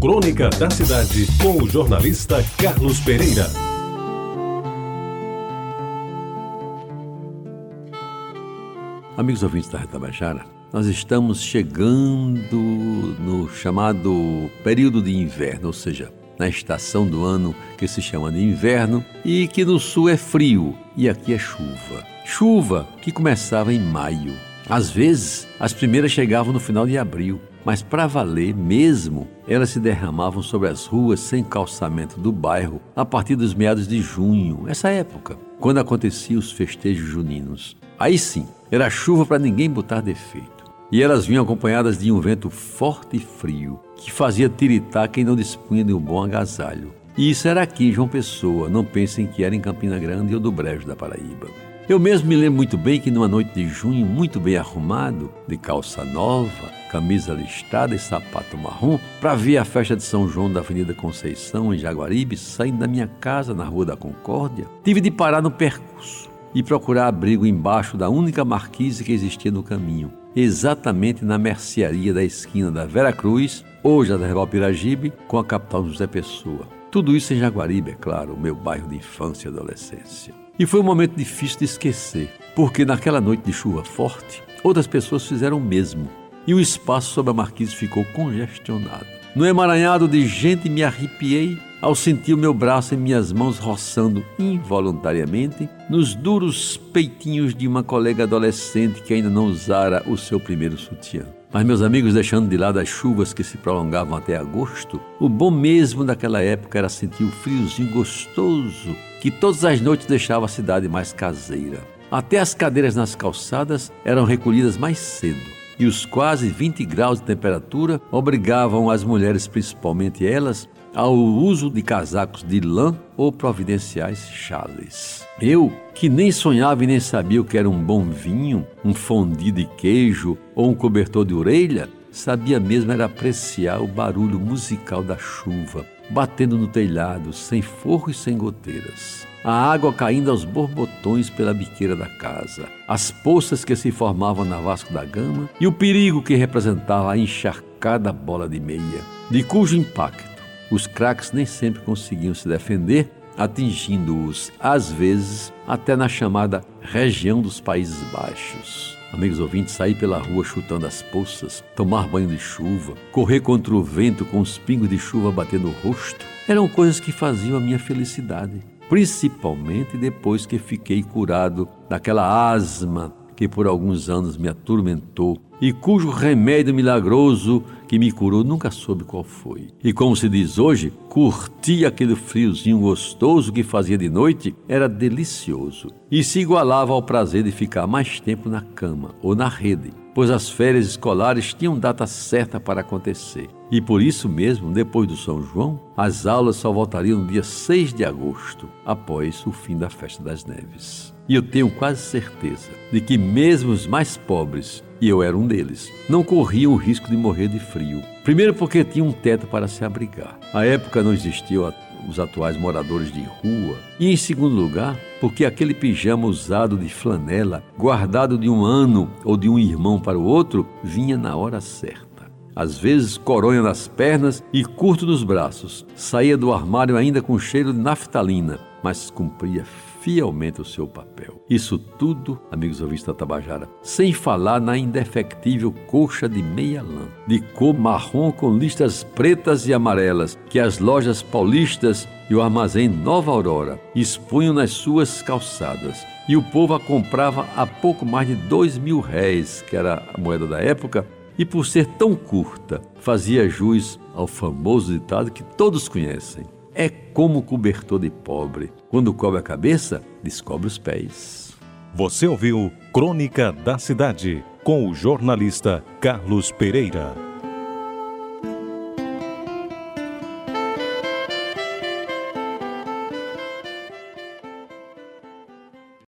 Crônica da Cidade, com o jornalista Carlos Pereira. Amigos ouvintes da Retabajara, nós estamos chegando no chamado período de inverno, ou seja, na estação do ano que se chama de inverno e que no sul é frio e aqui é chuva. Chuva que começava em maio. Às vezes, as primeiras chegavam no final de abril mas para valer mesmo, elas se derramavam sobre as ruas sem calçamento do bairro a partir dos meados de junho, essa época, quando aconteciam os festejos juninos. Aí sim, era chuva para ninguém botar defeito. E elas vinham acompanhadas de um vento forte e frio, que fazia tiritar quem não dispunha de um bom agasalho. E isso era aqui em João Pessoa, não pensem que era em Campina Grande ou do Brejo da Paraíba. Eu mesmo me lembro muito bem que numa noite de junho, muito bem arrumado, de calça nova, camisa listrada e sapato marrom, para ver a festa de São João da Avenida Conceição, em Jaguaribe, saindo da minha casa na Rua da Concórdia, tive de parar no percurso e procurar abrigo embaixo da única marquise que existia no caminho, exatamente na mercearia da esquina da Vera Cruz, hoje a da Reval Piragibe, com a capital José Pessoa. Tudo isso em Jaguaribe, é claro, o meu bairro de infância e adolescência. E foi um momento difícil de esquecer, porque naquela noite de chuva forte, outras pessoas fizeram o mesmo e o espaço sob a marquise ficou congestionado. No emaranhado de gente me arrepiei ao sentir o meu braço em minhas mãos roçando involuntariamente nos duros peitinhos de uma colega adolescente que ainda não usara o seu primeiro sutiã. Mas, meus amigos, deixando de lado as chuvas que se prolongavam até agosto, o bom mesmo daquela época era sentir o friozinho gostoso que todas as noites deixava a cidade mais caseira. Até as cadeiras nas calçadas eram recolhidas mais cedo e os quase 20 graus de temperatura obrigavam as mulheres, principalmente elas, ao uso de casacos de lã ou providenciais chales. Eu, que nem sonhava e nem sabia o que era um bom vinho, um fondue de queijo ou um cobertor de orelha, sabia mesmo era apreciar o barulho musical da chuva, batendo no telhado, sem forro e sem goteiras. A água caindo aos borbotões pela biqueira da casa, as poças que se formavam na Vasco da Gama e o perigo que representava a encharcada bola de meia, de cujo impacto os craques nem sempre conseguiam se defender, atingindo-os, às vezes, até na chamada região dos Países Baixos. Amigos ouvintes, sair pela rua chutando as poças, tomar banho de chuva, correr contra o vento com os pingos de chuva batendo no rosto, eram coisas que faziam a minha felicidade principalmente depois que fiquei curado daquela asma que por alguns anos me atormentou e cujo remédio milagroso que me curou nunca soube qual foi. E como se diz hoje, curtir aquele friozinho gostoso que fazia de noite era delicioso e se igualava ao prazer de ficar mais tempo na cama ou na rede, pois as férias escolares tinham data certa para acontecer. E por isso mesmo, depois do São João, as aulas só voltariam no dia 6 de agosto, após o fim da Festa das Neves. E eu tenho quase certeza de que mesmo os mais pobres, e eu era um deles, não corriam o risco de morrer de frio. Primeiro porque tinha um teto para se abrigar. À época não existiam os atuais moradores de rua. E em segundo lugar, porque aquele pijama usado de flanela, guardado de um ano ou de um irmão para o outro, vinha na hora certa às vezes coronha nas pernas e curto nos braços. Saía do armário ainda com cheiro de naftalina, mas cumpria fielmente o seu papel. Isso tudo, amigos ouvintes da Tabajara, sem falar na indefectível coxa de meia lã, de cor marrom com listas pretas e amarelas, que as lojas paulistas e o armazém Nova Aurora expunham nas suas calçadas. E o povo a comprava a pouco mais de dois mil réis, que era a moeda da época, e por ser tão curta, fazia jus ao famoso ditado que todos conhecem: é como cobertor de pobre. Quando cobre a cabeça, descobre os pés. Você ouviu Crônica da Cidade com o jornalista Carlos Pereira.